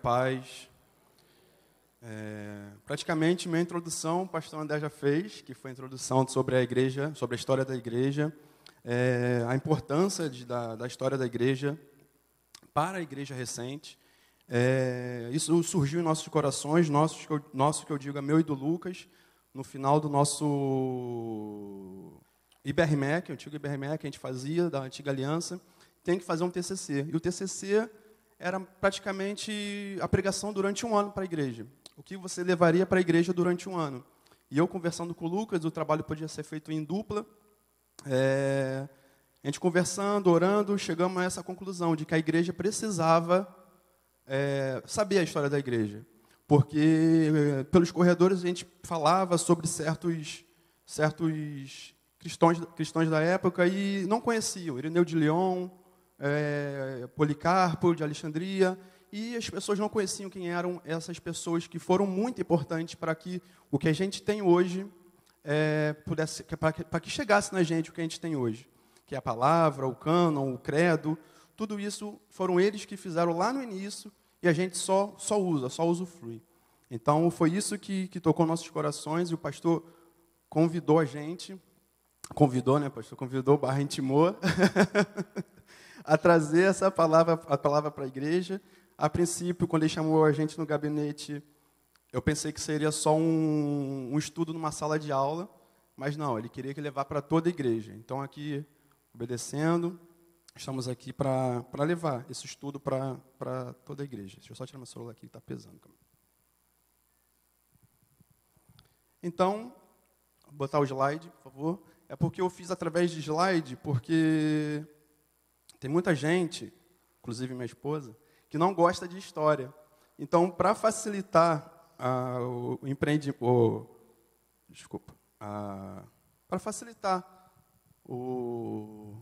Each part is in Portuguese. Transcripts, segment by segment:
paz. É, praticamente minha introdução o pastor André já fez, que foi a introdução sobre a igreja, sobre a história da igreja, é, a importância de, da, da, história da igreja para a igreja recente. É, isso surgiu em nossos corações, nossos, nosso que eu digo é meu e do Lucas, no final do nosso IBRMEC, antigo IBRMEC que a gente fazia, da antiga aliança, tem que fazer um TCC. E o TCC era praticamente a pregação durante um ano para a igreja. O que você levaria para a igreja durante um ano? E eu conversando com o Lucas, o trabalho podia ser feito em dupla. É, a gente conversando, orando, chegamos a essa conclusão de que a igreja precisava é, saber a história da igreja. Porque pelos corredores a gente falava sobre certos, certos cristãos, cristãos da época e não conheciam. Irineu de León, é, Policarpo de Alexandria, e as pessoas não conheciam quem eram essas pessoas que foram muito importantes para que o que a gente tem hoje é, pudesse, para que, para que chegasse na gente o que a gente tem hoje, que é a palavra, o cânon, o credo, tudo isso foram eles que fizeram lá no início e a gente só só usa, só usufrui. Então foi isso que, que tocou nossos corações e o pastor convidou a gente, convidou, né, pastor, convidou, barra intimou a trazer essa palavra, a palavra para a igreja. A princípio, quando ele chamou a gente no gabinete, eu pensei que seria só um, um estudo numa sala de aula, mas não, ele queria que levar para toda a igreja. Então, aqui, obedecendo, estamos aqui para levar esse estudo para toda a igreja. Deixa eu só tirar meu celular aqui, está pesando. Então, botar o slide, por favor. É porque eu fiz através de slide, porque tem muita gente, inclusive minha esposa, que não gosta de história. Então, para facilitar ah, o, empreendimento, desculpa, ah, para facilitar o,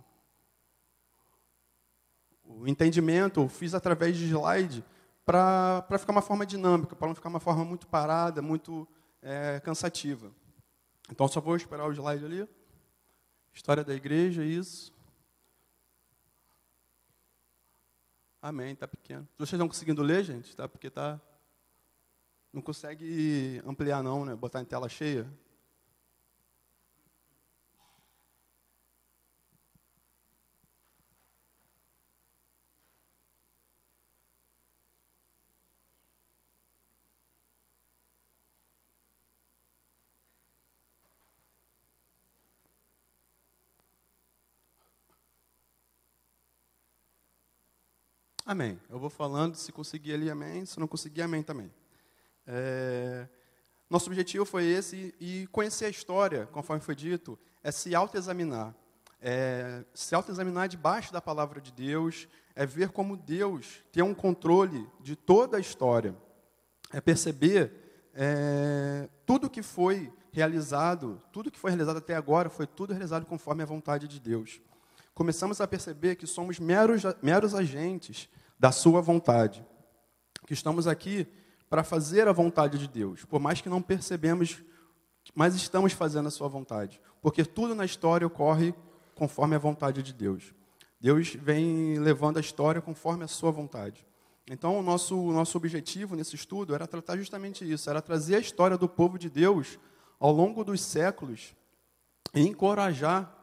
o entendimento, eu fiz através de slide para ficar uma forma dinâmica, para não ficar uma forma muito parada, muito é, cansativa. Então, só vou esperar o slide ali. História da igreja, isso. Amém, está pequeno. Vocês estão conseguindo ler, gente? Tá? Porque tá. Não consegue ampliar, não, né? Botar em tela cheia. Amém. Eu vou falando, se conseguir ali, amém. Se não conseguir, amém também. É, nosso objetivo foi esse, e conhecer a história, conforme foi dito, é se autoexaminar. É, se autoexaminar debaixo da palavra de Deus, é ver como Deus tem um controle de toda a história. É perceber é, tudo que foi realizado, tudo que foi realizado até agora, foi tudo realizado conforme a vontade de Deus. Começamos a perceber que somos meros, meros agentes da sua vontade. Que estamos aqui para fazer a vontade de Deus, por mais que não percebemos, mas estamos fazendo a sua vontade, porque tudo na história ocorre conforme a vontade de Deus. Deus vem levando a história conforme a sua vontade. Então, o nosso, o nosso objetivo nesse estudo era tratar justamente isso, era trazer a história do povo de Deus ao longo dos séculos e encorajar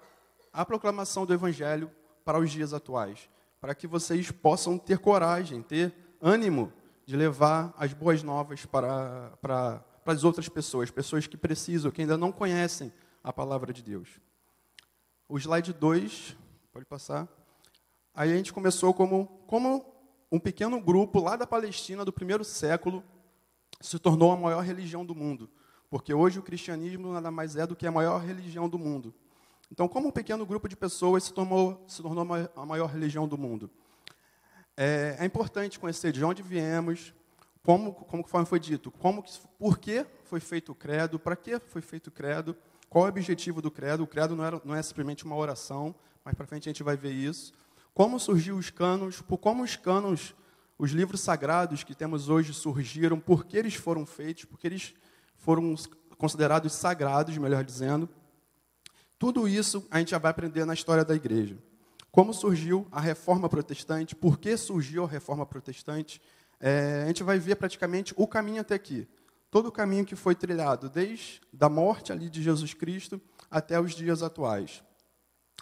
a proclamação do Evangelho para os dias atuais para que vocês possam ter coragem, ter ânimo de levar as boas novas para, para, para as outras pessoas, pessoas que precisam, que ainda não conhecem a palavra de Deus. O slide 2, pode passar. Aí a gente começou como, como um pequeno grupo lá da Palestina do primeiro século se tornou a maior religião do mundo. Porque hoje o cristianismo nada mais é do que a maior religião do mundo. Então, como um pequeno grupo de pessoas se tornou, se tornou a maior religião do mundo? É, é importante conhecer de onde viemos, como, como foi dito, como, por que foi feito o credo, para que foi feito o credo, qual é o objetivo do credo. O credo não, era, não é simplesmente uma oração, mas para frente a gente vai ver isso. Como surgiu os canos, por como os canos, os livros sagrados que temos hoje surgiram, por que eles foram feitos, porque eles foram considerados sagrados, melhor dizendo. Tudo isso a gente já vai aprender na história da igreja. Como surgiu a reforma protestante, por que surgiu a reforma protestante, é, a gente vai ver praticamente o caminho até aqui. Todo o caminho que foi trilhado, desde a morte ali de Jesus Cristo até os dias atuais.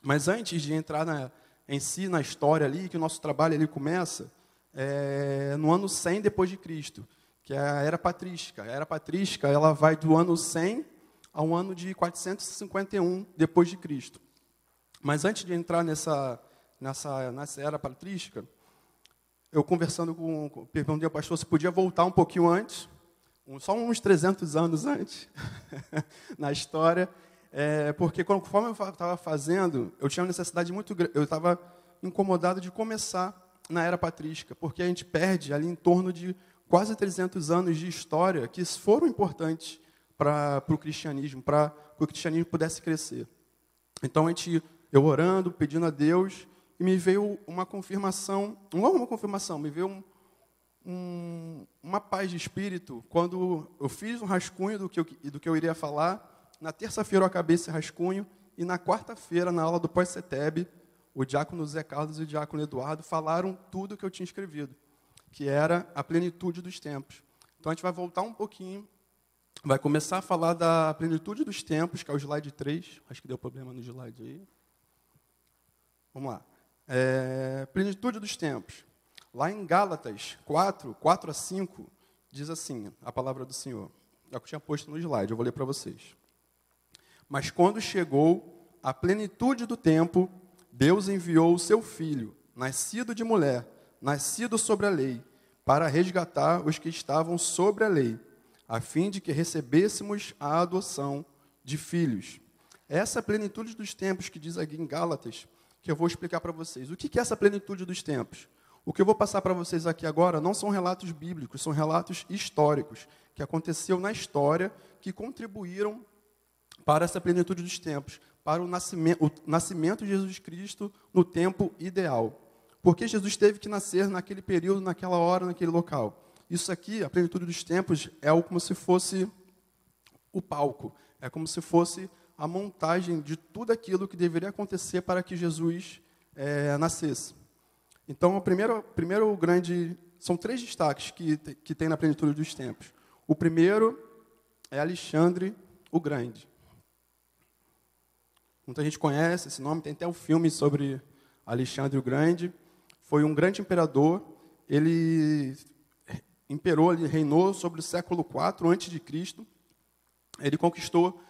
Mas antes de entrar na, em si na história ali, que o nosso trabalho ali começa, é, no ano 100 depois de Cristo, que é a era patrística. A era patrística, ela vai do ano 100 ao ano de 451 depois de Cristo. Mas antes de entrar nessa nessa nessa era patrística, eu conversando com, perguntei ao pastor se podia voltar um pouquinho antes, só uns 300 anos antes, na história, é, porque conforme eu estava fazendo, eu tinha uma necessidade muito grande, eu estava incomodado de começar na era patrística, porque a gente perde ali em torno de quase 300 anos de história que foram importantes para o cristianismo, para que o cristianismo pudesse crescer. Então, a gente, eu orando, pedindo a Deus, e me veio uma confirmação, não uma confirmação, me veio um, um, uma paz de espírito quando eu fiz um rascunho do que eu, do que eu iria falar. Na terça-feira eu acabei esse rascunho e na quarta-feira, na aula do pós-CETEB, o diácono Zé Carlos e o diácono Eduardo falaram tudo que eu tinha escrevido, que era a plenitude dos tempos. Então a gente vai voltar um pouquinho, vai começar a falar da plenitude dos tempos, que é o slide 3. Acho que deu problema no slide aí. Vamos lá. É, plenitude dos tempos. Lá em Gálatas 4, 4 a 5, diz assim a palavra do Senhor. É o que eu tinha posto no slide, eu vou ler para vocês. Mas quando chegou a plenitude do tempo, Deus enviou o seu filho, nascido de mulher, nascido sobre a lei, para resgatar os que estavam sobre a lei, a fim de que recebêssemos a adoção de filhos. Essa é plenitude dos tempos que diz aqui em Gálatas, que eu vou explicar para vocês. O que é essa plenitude dos tempos? O que eu vou passar para vocês aqui agora não são relatos bíblicos, são relatos históricos, que aconteceu na história, que contribuíram para essa plenitude dos tempos, para o nascimento, o nascimento de Jesus Cristo no tempo ideal. Porque Jesus teve que nascer naquele período, naquela hora, naquele local. Isso aqui, a plenitude dos tempos, é como se fosse o palco, é como se fosse a montagem de tudo aquilo que deveria acontecer para que Jesus é, nascesse. Então, o primeiro, primeiro grande. São três destaques que, que tem na plenitude dos tempos. O primeiro é Alexandre o Grande. Muita gente conhece esse nome, tem até um filme sobre Alexandre o Grande. Foi um grande imperador. Ele imperou, ele reinou sobre o século IV Cristo. Ele conquistou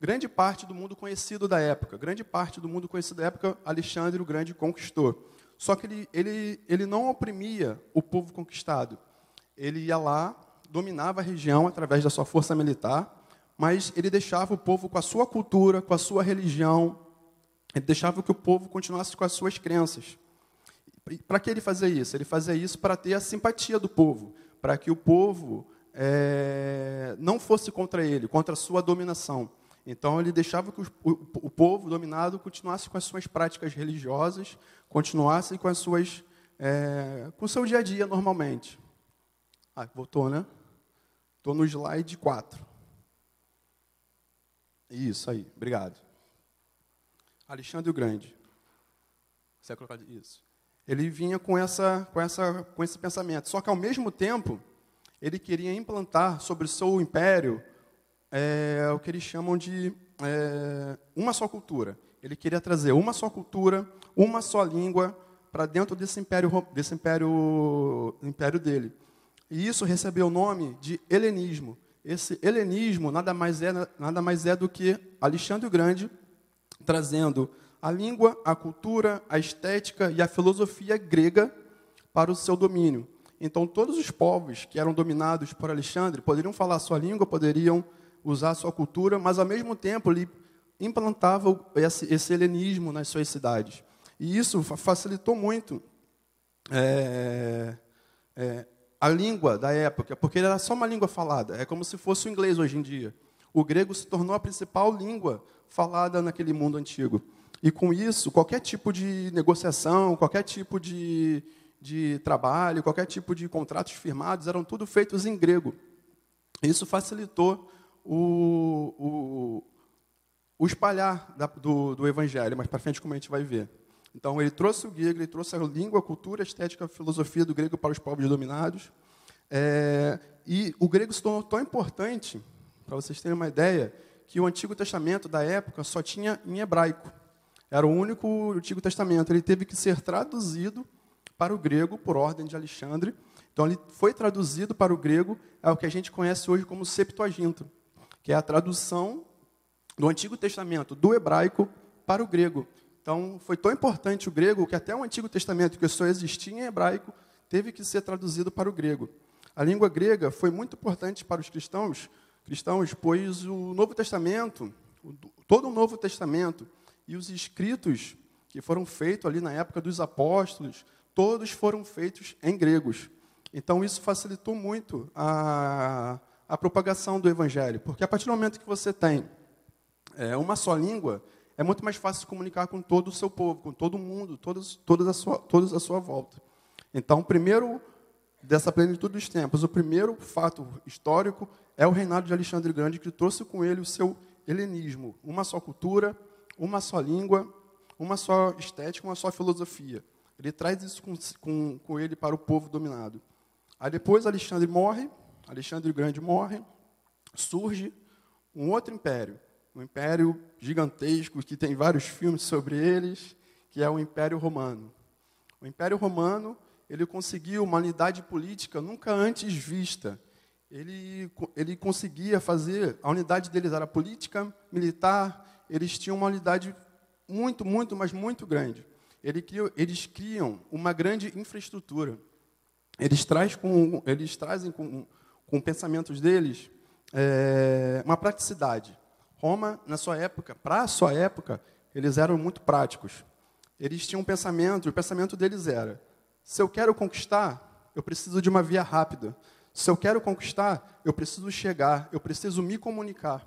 grande parte do mundo conhecido da época. Grande parte do mundo conhecido da época, Alexandre o Grande conquistou. Só que ele, ele, ele não oprimia o povo conquistado. Ele ia lá, dominava a região através da sua força militar, mas ele deixava o povo com a sua cultura, com a sua religião, ele deixava que o povo continuasse com as suas crenças. Para que ele fazia isso? Ele fazia isso para ter a simpatia do povo, para que o povo é, não fosse contra ele, contra a sua dominação. Então ele deixava que o, o, povo dominado continuasse com as suas práticas religiosas, continuasse com as suas é, com o seu dia a dia normalmente. Ah, voltou, né? Estou no slide 4. Isso aí, obrigado. Alexandre o Grande. Você vai colocar isso. Ele vinha com essa, com essa, com esse pensamento. Só que ao mesmo tempo ele queria implantar sobre o seu império é, o que eles chamam de é, uma só cultura. Ele queria trazer uma só cultura, uma só língua para dentro desse império, desse império, império dele. E isso recebeu o nome de helenismo. Esse helenismo nada mais é, nada mais é do que Alexandre o Grande trazendo a língua, a cultura, a estética e a filosofia grega para o seu domínio. Então, todos os povos que eram dominados por Alexandre poderiam falar sua língua, poderiam usar sua cultura, mas ao mesmo tempo ele implantava esse, esse helenismo nas suas cidades. E isso facilitou muito é, é, a língua da época, porque era só uma língua falada, é como se fosse o inglês hoje em dia. O grego se tornou a principal língua falada naquele mundo antigo. E com isso, qualquer tipo de negociação, qualquer tipo de, de trabalho, qualquer tipo de contratos firmados, eram tudo feitos em grego. Isso facilitou o, o, o espalhar da, do, do, evangelho, mais para frente, como a gente vai ver. Então, ele trouxe o grego, ele trouxe a língua, a cultura, a estética, a filosofia do grego para os povos dominados. É, e o grego se tornou tão importante, para vocês terem uma ideia, que o Antigo Testamento da época só tinha em hebraico. Era o único Antigo Testamento. Ele teve que ser traduzido para o grego por ordem de Alexandre. Então ele foi traduzido para o grego, é o que a gente conhece hoje como Septuaginta, que é a tradução do Antigo Testamento do hebraico para o grego. Então foi tão importante o grego que até o Antigo Testamento, que só existia em hebraico, teve que ser traduzido para o grego. A língua grega foi muito importante para os cristãos, cristãos, pois o Novo Testamento, todo o Novo Testamento e os escritos que foram feitos ali na época dos apóstolos, todos foram feitos em gregos. Então isso facilitou muito a, a propagação do evangelho, porque a partir do momento que você tem é, uma só língua, é muito mais fácil comunicar com todo o seu povo, com todo mundo, todos, todos, a sua, todos à sua volta. Então, primeiro dessa plenitude dos tempos. O primeiro fato histórico é o reinado de Alexandre Grande, que trouxe com ele o seu helenismo, uma só cultura, uma só língua, uma só estética, uma só filosofia. Ele traz isso com, com, com ele para o povo dominado. Aí depois Alexandre morre, Alexandre Grande morre, surge um outro império, um império gigantesco que tem vários filmes sobre eles, que é o Império Romano. O Império Romano ele conseguiu uma unidade política nunca antes vista. Ele, ele conseguia fazer, a unidade deles era política, militar, eles tinham uma unidade muito, muito, mas muito grande. Ele criou, eles criam uma grande infraestrutura. Eles, traz com, eles trazem com, com pensamentos deles é, uma praticidade. Roma, na sua época, para a sua época, eles eram muito práticos. Eles tinham um pensamento, e o pensamento deles era: se eu quero conquistar, eu preciso de uma via rápida. Se eu quero conquistar, eu preciso chegar, eu preciso me comunicar.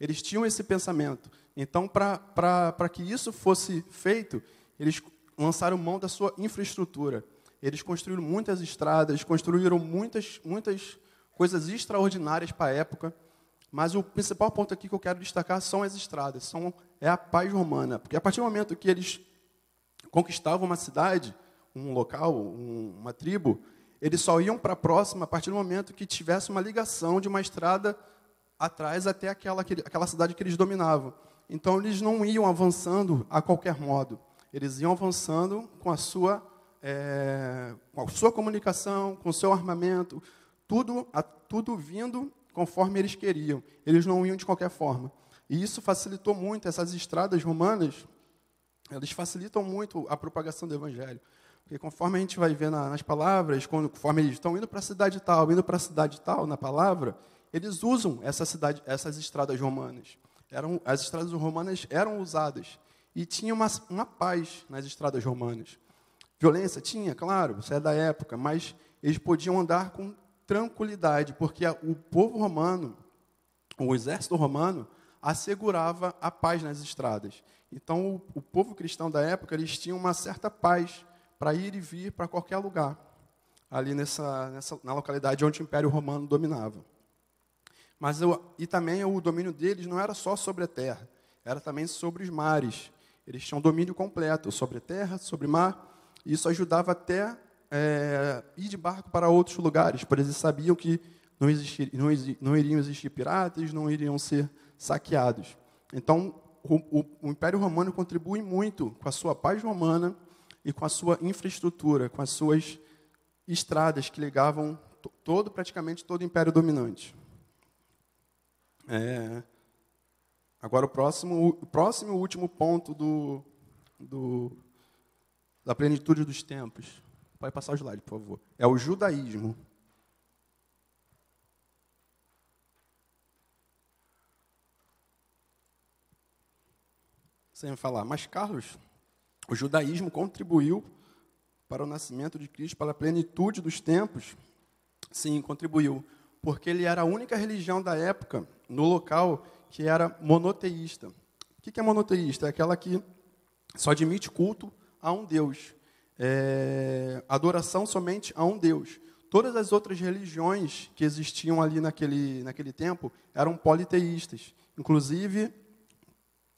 Eles tinham esse pensamento. Então, para que isso fosse feito, eles lançaram mão da sua infraestrutura. Eles construíram muitas estradas, construíram muitas, muitas coisas extraordinárias para a época. Mas o principal ponto aqui que eu quero destacar são as estradas, são, é a paz romana. Porque a partir do momento que eles conquistavam uma cidade, um local, um, uma tribo, eles só iam para a próxima a partir do momento que tivesse uma ligação de uma estrada atrás até aquela, aquela cidade que eles dominavam. Então, eles não iam avançando a qualquer modo. Eles iam avançando com a sua, é, com a sua comunicação, com o seu armamento, tudo, a, tudo vindo conforme eles queriam. Eles não iam de qualquer forma. E isso facilitou muito, essas estradas romanas, eles facilitam muito a propagação do evangelho. Porque conforme a gente vai ver nas palavras, conforme eles estão indo para a cidade tal, indo para a cidade tal, na palavra, eles usam essa cidade, essas estradas romanas. Eram, as estradas romanas eram usadas. E tinha uma, uma paz nas estradas romanas. Violência tinha, claro, você é da época, mas eles podiam andar com tranquilidade, porque a, o povo romano, o exército romano, assegurava a paz nas estradas. Então, o, o povo cristão da época, eles tinham uma certa paz para ir e vir para qualquer lugar, ali nessa, nessa, na localidade onde o Império Romano dominava. Mas e também o domínio deles não era só sobre a terra, era também sobre os mares. Eles tinham domínio completo sobre a terra, sobre o mar, e isso ajudava até é, ir de barco para outros lugares, pois eles sabiam que não, existir, não, não, iriam existir piratas, não iriam ser saqueados. Então, o, o, o Império Romano contribui muito com a sua paz romana e com a sua infraestrutura, com as suas estradas que ligavam todo, praticamente todo o Império Dominante. É, agora o próximo, o próximo último ponto do, do, da plenitude dos tempos. Pode passar o slide, por favor. É o judaísmo. Sem falar, mas Carlos, o judaísmo contribuiu para o nascimento de Cristo, para a plenitude dos tempos? Sim, contribuiu, porque ele era a única religião da época no local que era monoteísta. O que é monoteísta? É aquela que só admite culto a um Deus, é, adoração somente a um Deus. Todas as outras religiões que existiam ali naquele, naquele tempo eram politeístas, inclusive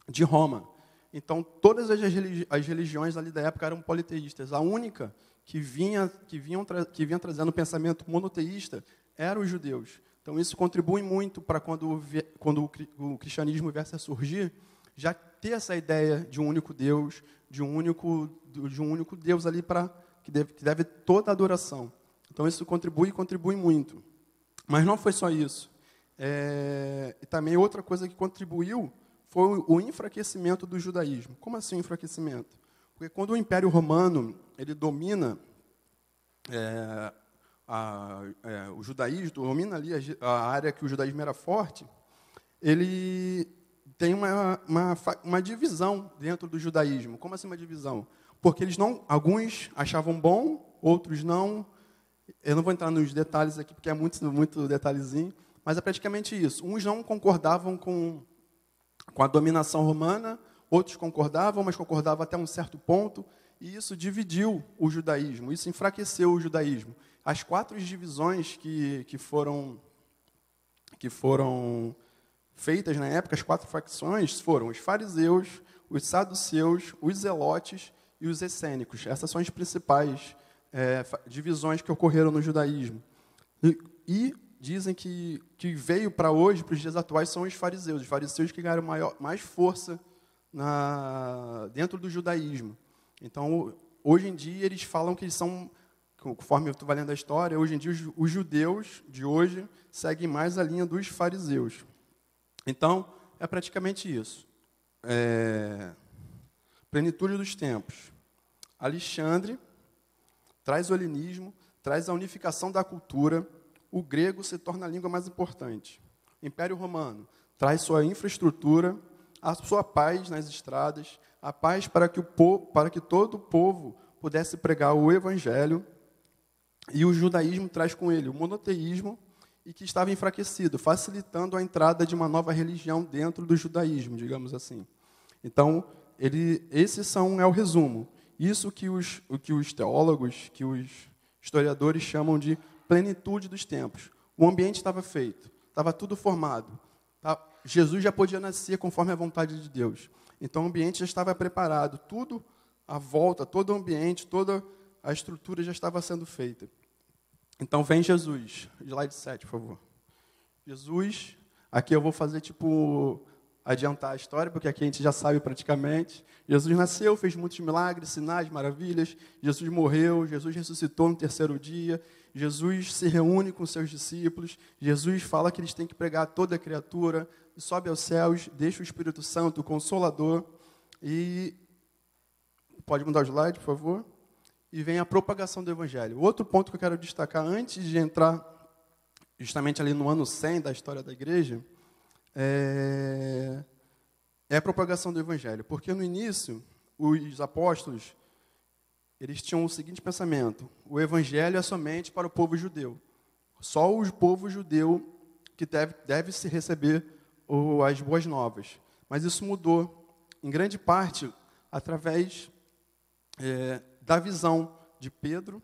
de Roma. Então, todas as, religi as religiões ali da época eram politeístas. A única que vinha, que vinham que vinha trazendo o pensamento monoteísta eram os judeus. Então, isso contribui muito para quando, quando o cristianismo viesse a surgir, já ter essa ideia de um único Deus, de um único, de um único Deus ali para que deve, que deve toda a adoração. Então, isso contribui e contribui muito. Mas não foi só isso. É, e também outra coisa que contribuiu foi o enfraquecimento do judaísmo. Como assim enfraquecimento? Porque quando o Império Romano ele domina é, a, é, o judaísmo, domina ali a, a, área que o judaísmo era forte, ele tem uma, uma, uma divisão dentro do judaísmo. Como assim uma divisão? Porque eles não, alguns achavam bom, outros não. Eu não vou entrar nos detalhes aqui porque é muito, muito detalhezinho, mas é praticamente isso. Uns não concordavam com, com a dominação romana, outros concordavam, mas concordavam até um certo ponto, e isso dividiu o judaísmo, isso enfraqueceu o judaísmo. As quatro divisões que, que, foram, que foram feitas na época, as quatro facções, foram os fariseus, os saduceus, os zelotes e os essênicos. Essas são as principais é, divisões que ocorreram no judaísmo. E, e dizem que, que veio para hoje, para os dias atuais, são os fariseus. Os fariseus que ganharam maior, mais força na, dentro do judaísmo. Então, hoje em dia, eles falam que eles são, conforme eu estou valendo a história, hoje em dia, os, judeus de hoje seguem mais a linha dos fariseus. Então, é praticamente isso. É, plenitude dos tempos. Alexandre traz o helenismo, traz a unificação da cultura, o grego se torna a língua mais importante. Império Romano traz sua infraestrutura, a sua paz nas estradas, a paz para que, o povo, para que todo o povo pudesse pregar o evangelho. E o judaísmo traz com ele o monoteísmo e que estava enfraquecido, facilitando a entrada de uma nova religião dentro do judaísmo, digamos assim. Então, ele, esse são, é o resumo. Isso que os, o que os teólogos, que os historiadores chamam de plenitude dos tempos. O ambiente estava feito, estava tudo formado. Tá? Jesus já podia nascer conforme a vontade de Deus. Então o ambiente já estava preparado, tudo à volta, todo o ambiente, toda a estrutura já estava sendo feita. Então vem Jesus, slide 7, por favor. Jesus, aqui eu vou fazer tipo adiantar a história, porque aqui a gente já sabe praticamente. Jesus nasceu, fez muitos milagres, sinais, maravilhas. Jesus morreu, Jesus ressuscitou no terceiro dia. Jesus se reúne com seus discípulos. Jesus fala que eles têm que pregar a toda a criatura sobe aos céus, deixa o Espírito Santo, o Consolador, e pode mudar o slide, por favor? E vem a propagação do Evangelho. Outro ponto que eu quero destacar antes de entrar justamente ali no ano 100 da história da igreja é, é a propagação do Evangelho. Porque no início, os apóstolos eles tinham o seguinte pensamento: o Evangelho é somente para o povo judeu. Só o povo judeu que deve, deve se receber as boas novas. Mas isso mudou, em grande parte, através é, da visão de Pedro,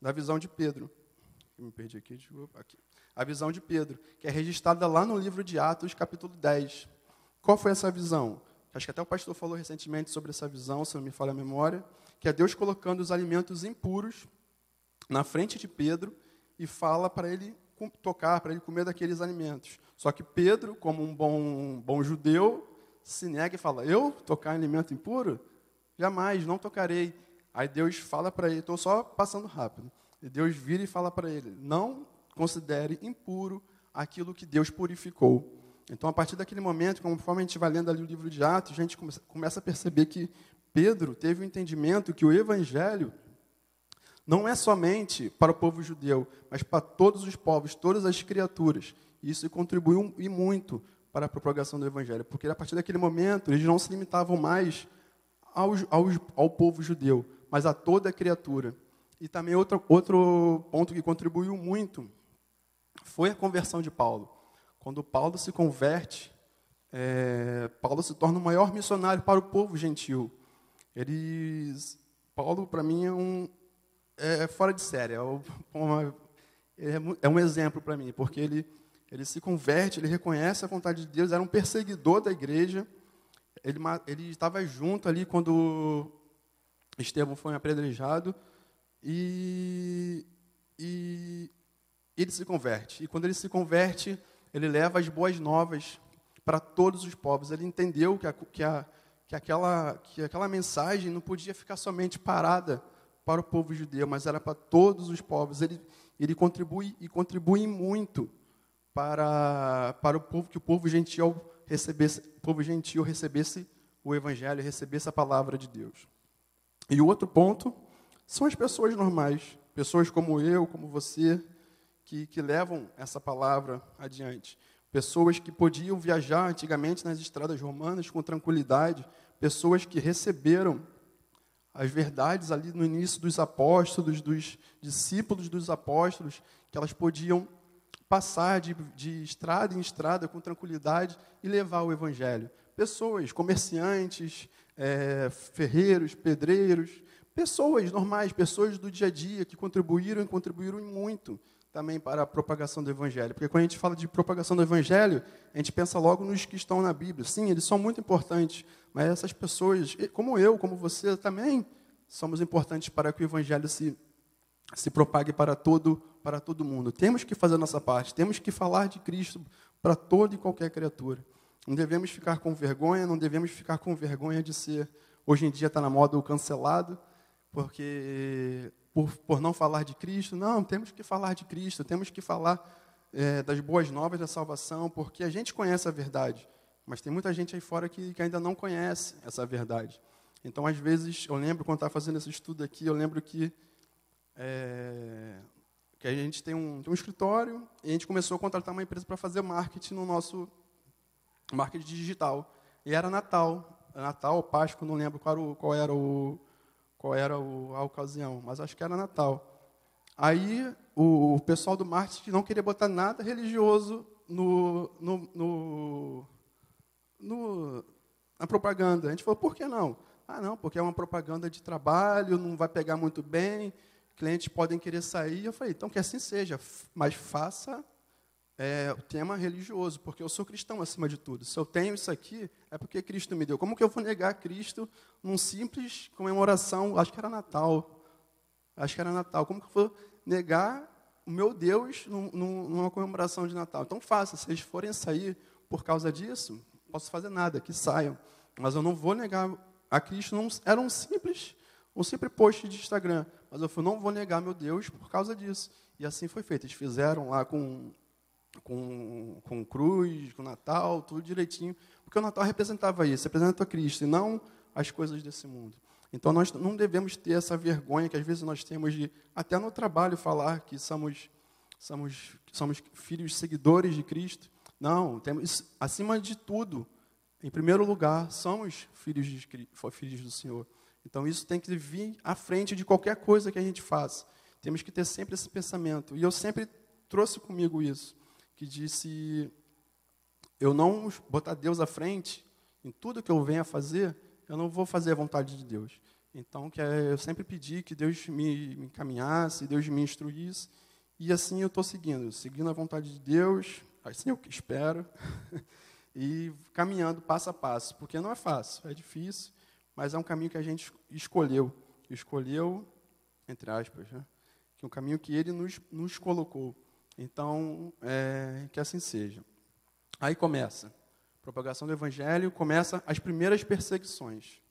da visão de Pedro. Me perdi aqui, desculpa, aqui. A visão de Pedro, que é registrada lá no livro de Atos, capítulo 10. Qual foi essa visão? Acho que até o pastor falou recentemente sobre essa visão, se não me falha a memória, que é Deus colocando os alimentos impuros na frente de Pedro e fala para ele tocar, para ele comer daqueles alimentos. Só que Pedro, como um bom, bom judeu, se nega e fala: Eu tocar em alimento impuro? Jamais, não tocarei. Aí Deus fala para ele, estou só passando rápido. E Deus vira e fala para ele: Não considere impuro aquilo que Deus purificou. Então, a partir daquele momento, conforme a gente vai lendo ali o livro de Atos, a gente começa a perceber que Pedro teve o um entendimento que o evangelho não é somente para o povo judeu, mas para todos os povos, todas as criaturas. Isso contribuiu e muito para a propagação do evangelho, porque a partir daquele momento eles não se limitavam mais ao, ao, ao povo judeu, mas a toda a criatura. E também outro, outro ponto que contribuiu muito foi a conversão de Paulo. Quando Paulo se converte, é, Paulo se torna o maior missionário para o povo gentil. Paulo, para mim, é um, é, fora de série. É, é, é um exemplo para mim, porque ele, ele se converte, ele reconhece a vontade de Deus, era um perseguidor da igreja. Ele, ele estava junto ali quando Estevão foi apedrejado e, e ele se converte. E quando ele se converte, ele leva as boas novas para todos os povos. Ele entendeu que, a, que, a, que, aquela, que aquela mensagem não podia ficar somente parada para o povo judeu, mas era para todos os povos. Ele, ele contribui e contribui muito para, para o povo, que o povo gentil recebesse, o povo gentil recebesse o evangelho, recebesse a palavra de Deus. E o outro ponto são as pessoas normais, pessoas como eu, como você, que, que levam essa palavra adiante. Pessoas que podiam viajar antigamente nas estradas romanas com tranquilidade, pessoas que receberam as verdades ali no início dos apóstolos, dos discípulos dos apóstolos, que elas podiam passar de, de estrada em estrada com tranquilidade e levar o evangelho. Pessoas, comerciantes, é, ferreiros, pedreiros, pessoas normais, pessoas do dia a dia que contribuíram e contribuíram muito também para a propagação do Evangelho. Porque quando a gente fala de propagação do Evangelho, a gente pensa logo nos que estão na Bíblia. Sim, eles são muito importantes, mas essas pessoas, como eu, como você, também somos importantes para que o Evangelho se, se propague para todo, para todo mundo. Temos que fazer a nossa parte, temos que falar de Cristo para toda e qualquer criatura. Não devemos ficar com vergonha, não devemos ficar com vergonha de ser, hoje em dia está na moda o cancelado, porque por, por não falar de Cristo. Não, temos que falar de Cristo, temos que falar é, das boas novas da salvação, porque a gente conhece a verdade, mas tem muita gente aí fora que, que ainda não conhece essa verdade. Então, às vezes, eu lembro, quando estava fazendo esse estudo aqui, eu lembro que, é, que a gente tem um, tem um escritório e a gente começou a contratar uma empresa para fazer marketing no nosso marketing digital. E era Natal, Natal, Páscoa, não lembro qual era o, qual era o, qual era o, a ocasião, mas acho que era Natal. Aí o, o, pessoal do marketing não queria botar nada religioso no, no, no, no, na propaganda. A gente falou, por que não? Ah, não, porque é uma propaganda de trabalho, não vai pegar muito bem, clientes podem querer sair. Eu falei, então que assim seja, mas faça é, o tema religioso, porque eu sou cristão acima de tudo. Se eu tenho isso aqui, é porque Cristo me deu. Como que eu vou negar Cristo num simples comemoração? Acho que era Natal. Acho que era Natal. Como que eu vou negar o meu Deus num, numa comemoração de Natal? Então faça. Se eles forem sair por causa disso, não posso fazer nada, que saiam. Mas eu não vou negar a Cristo. Não, era um simples, um simples post de Instagram. Mas eu não vou negar meu Deus por causa disso. E assim foi feito. Eles fizeram lá com com, com cruz, com Natal, tudo direitinho, porque o Natal representava isso, representa Cristo, e não as coisas desse mundo. Então nós não devemos ter essa vergonha que às vezes nós temos de, até no trabalho, falar que somos, somos, somos filhos seguidores de Cristo. Não, temos, acima de tudo, em primeiro lugar, somos filhos, de, filhos do Senhor. Então isso tem que vir à frente de qualquer coisa que a gente faça. Temos que ter sempre esse pensamento. E eu sempre trouxe comigo isso que disse: Eu não botar Deus à frente em tudo que eu venha fazer, eu não vou fazer a vontade de Deus. Então, que é, eu sempre pedi que Deus me, me encaminhasse, Deus me instruísse, e assim eu estou seguindo, seguindo a vontade de Deus, assim eu espero, e caminhando passo a passo, porque não é fácil, é difícil, mas é um caminho que a gente escolheu, escolheu, entre aspas, né? que é um caminho que Ele nos, nos colocou. Então, é, que assim seja. Aí começa. Propagação do Evangelho, começa as primeiras perseguições.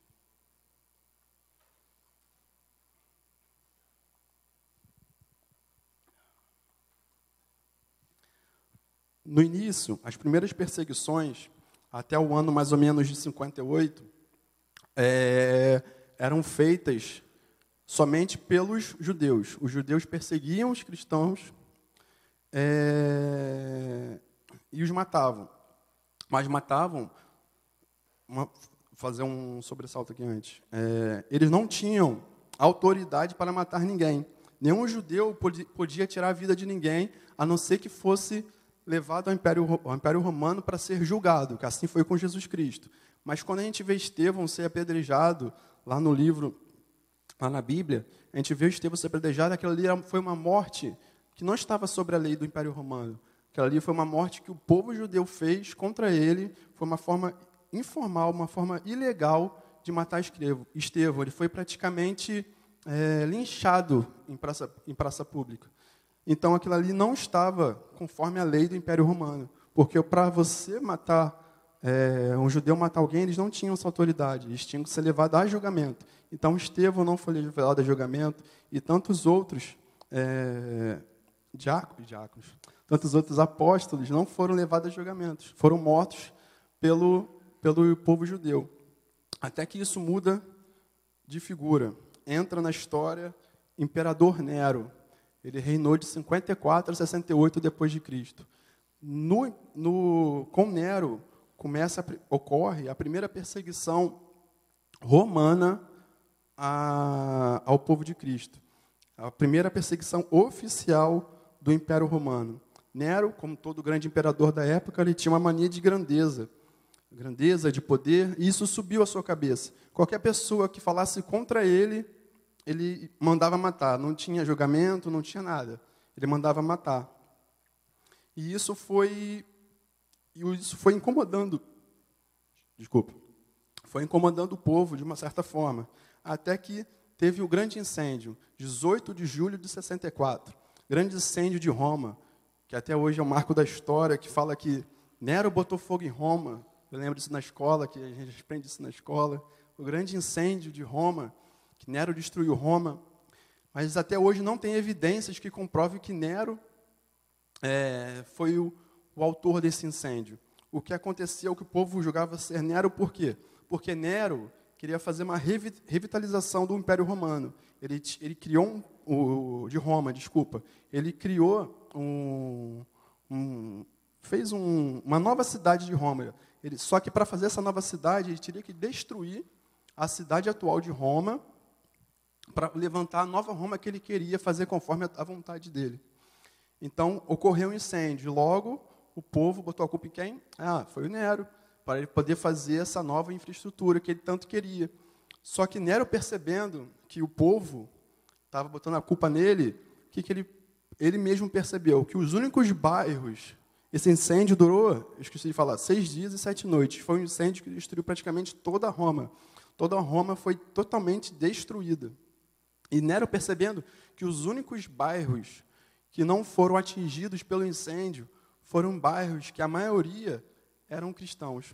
No início, as primeiras perseguições, até o ano mais ou menos de 58, é, eram feitas somente pelos judeus. Os judeus perseguiam os cristãos é, e os matavam. Mas matavam, uma, fazer um sobressalto aqui antes, é, eles não tinham autoridade para matar ninguém. Nenhum judeu podia, tirar a vida de ninguém, a não ser que fosse levado ao Império, ao Império Romano para ser julgado, que assim foi com Jesus Cristo. Mas quando a gente vê Estevão ser apedrejado, lá no livro, lá na Bíblia, a gente vê Estevão ser apedrejado, aquilo ali foi uma morte que não estava sobre a lei do Império Romano. Aquela ali foi uma morte que o povo judeu fez contra ele, foi uma forma informal, uma forma ilegal de matar Estevão. Ele foi praticamente é, linchado em praça, em praça pública. Então aquilo ali não estava conforme a lei do Império Romano. Porque para você matar, é, um judeu matar alguém, eles não tinham essa autoridade, eles tinham que ser levados a julgamento. Então Estevão não foi levado a julgamento e tantos outros é, diáconos, diáconos, tantos outros apóstolos não foram levados a julgamentos, foram mortos pelo, pelo povo judeu. Até que isso muda de figura. Entra na história Imperador Nero. Ele reinou de 54 a 68 depois de Cristo. No, no, com Nero começa ocorre a primeira perseguição romana a, ao povo de Cristo. A primeira perseguição oficial do Império Romano. Nero, como todo grande imperador da época, ele tinha uma mania de grandeza grandeza, de poder, e isso subiu à sua cabeça. Qualquer pessoa que falasse contra ele, ele mandava matar. Não tinha julgamento, não tinha nada. Ele mandava matar. E isso foi isso foi incomodando. Desculpa. Foi incomodando o povo de uma certa forma, até que teve o grande incêndio, 18 de julho de 64. Grande incêndio de Roma, que até hoje é o marco da história, que fala que Nero botou fogo em Roma, eu lembro disso na escola, que a gente aprende isso na escola. O grande incêndio de Roma, que Nero destruiu Roma. Mas até hoje não tem evidências que comprovem que Nero é, foi o, o autor desse incêndio. O que aconteceu, que o povo julgava ser Nero, por quê? Porque Nero queria fazer uma revitalização do Império Romano. Ele, ele criou um, o, de Roma, desculpa. Ele criou um, um fez um, uma nova cidade de Roma. Ele, só que para fazer essa nova cidade, ele teria que destruir a cidade atual de Roma para levantar a nova Roma que ele queria fazer conforme a vontade dele. Então, ocorreu um incêndio. Logo, o povo botou a culpa em quem? Ah, foi o Nero, para ele poder fazer essa nova infraestrutura que ele tanto queria. Só que Nero, percebendo que o povo estava botando a culpa nele, o que, que ele, ele mesmo percebeu? Que os únicos bairros esse incêndio durou, esqueci de falar, seis dias e sete noites. Foi um incêndio que destruiu praticamente toda Roma. Toda Roma foi totalmente destruída. E Nero, percebendo que os únicos bairros que não foram atingidos pelo incêndio foram bairros que a maioria eram cristãos.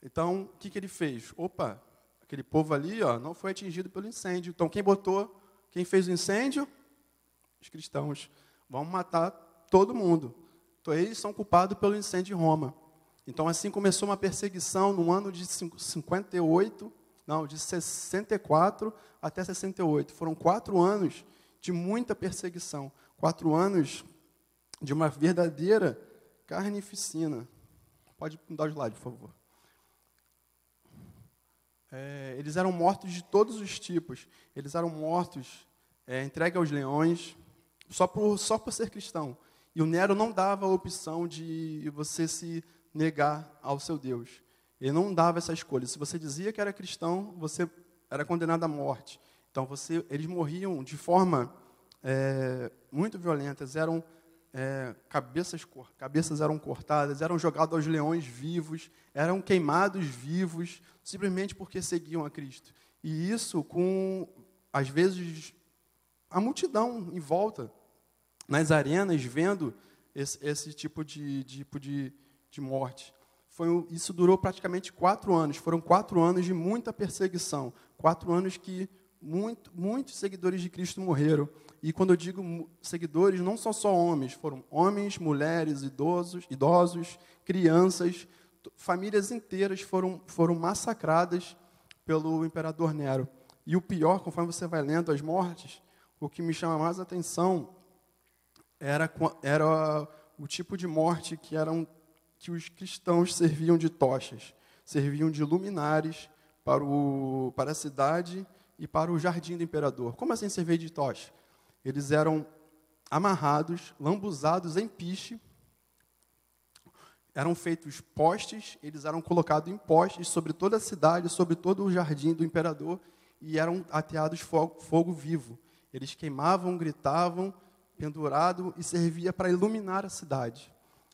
Então, o que, que ele fez? Opa, aquele povo ali ó, não foi atingido pelo incêndio. Então, quem botou, quem fez o incêndio? Os cristãos. Vamos matar todo mundo. Então, eles são culpados pelo incêndio de Roma. Então, assim começou uma perseguição no ano de 58, não, de 64 até 68. Foram quatro anos de muita perseguição. Quatro anos de uma verdadeira carnificina. Pode mudar o slide, por favor. É, eles eram mortos de todos os tipos. Eles eram mortos, é, entregue aos leões, só por, só por ser cristão. E o Nero não dava a opção de você se negar ao seu Deus. Ele não dava essa escolha. Se você dizia que era cristão, você era condenado à morte. Então você, eles morriam de forma é, muito violenta. Eram é, cabeças, cabeças eram cortadas, eram jogados aos leões vivos, eram queimados vivos, simplesmente porque seguiam a Cristo. E isso com, às vezes, a multidão em volta nas arenas vendo esse, esse tipo de, tipo de, de morte. Foi, isso durou praticamente quatro anos. Foram quatro anos de muita perseguição. Quatro anos que muito, muitos seguidores de Cristo morreram. E quando eu digo seguidores, não são só homens, foram homens, mulheres, idosos, idosos crianças, famílias inteiras foram, foram massacradas pelo imperador Nero. E o pior, conforme você vai lendo as mortes, o que me chama mais atenção era, era o tipo de morte que, eram, que os cristãos serviam de tochas, serviam de luminares para, o, para a cidade e para o jardim do imperador. Como assim servir de tocha? Eles eram amarrados, lambuzados em piche, eram feitos postes, eles eram colocados em postes sobre toda a cidade, sobre todo o jardim do imperador, e eram ateados fogo, fogo vivo. Eles queimavam, gritavam pendurado e servia para iluminar a cidade.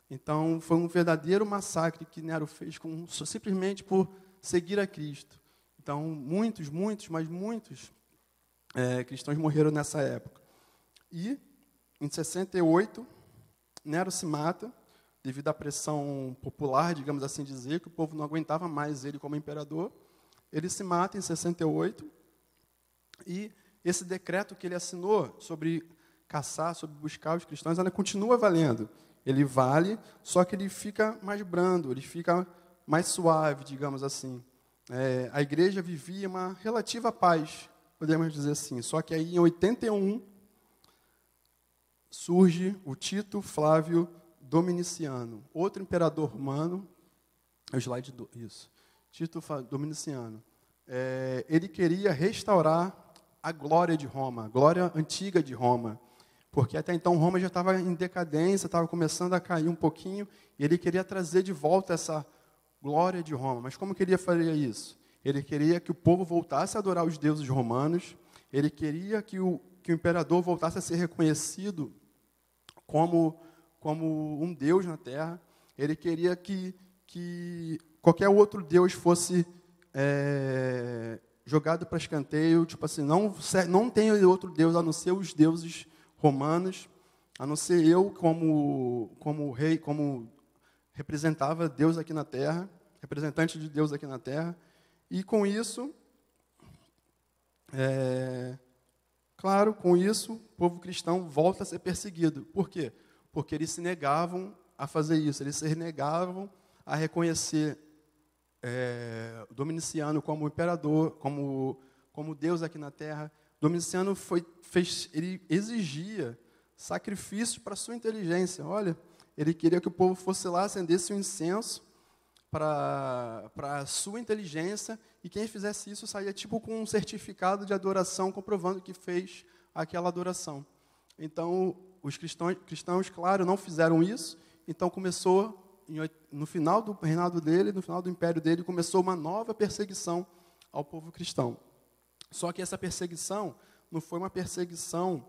Então, foi um verdadeiro massacre que Nero fez com, simplesmente por seguir a Cristo. Então, muitos, muitos, mas muitos é, cristãos morreram nessa época. E, em 68, Nero se mata, devido à pressão popular, digamos assim dizer, que o povo não aguentava mais ele como imperador. Ele se mata em 68, e esse decreto que ele assinou sobre caçar, sobre buscar os cristãos, ainda continua valendo. Ele vale, só que ele fica mais brando, ele fica mais suave, digamos assim. É, a igreja vivia uma relativa paz, podemos dizer assim. Só que aí, em 81, surge o Tito Flávio Dominiciano, outro imperador romano. É o slide do, isso. Tito Dominiciano. É, ele queria restaurar a glória de Roma, a glória antiga de Roma. Porque até então Roma já estava em decadência, estava começando a cair um pouquinho, e ele queria trazer de volta essa de Roma. Mas como queria fazer isso? Ele queria que o povo voltasse a adorar os deuses romanos, ele queria que o, que o imperador voltasse a ser reconhecido como, como um deus na terra, ele queria que, que qualquer outro deus fosse é, jogado para escanteio, tipo assim, não, não tem outro deus a não ser os deuses romanos, a não ser eu como, como rei, como representava Deus aqui na terra, representante de Deus aqui na terra, e com isso, é, claro, com isso, o povo cristão volta a ser perseguido. Por quê? Porque eles se negavam a fazer isso, eles se negavam a reconhecer é, Dominiciano como imperador, como, como Deus aqui na terra. Domiciano foi, fez, ele exigia sacrifício para sua inteligência. Olha, ele queria que o povo fosse lá, acendesse o um incenso para a sua inteligência, e quem fizesse isso saía tipo com um certificado de adoração comprovando que fez aquela adoração. Então, os cristãos, cristãos claro, não fizeram isso, então começou, no final do reinado dele, no final do império dele, começou uma nova perseguição ao povo cristão. Só que essa perseguição não foi uma perseguição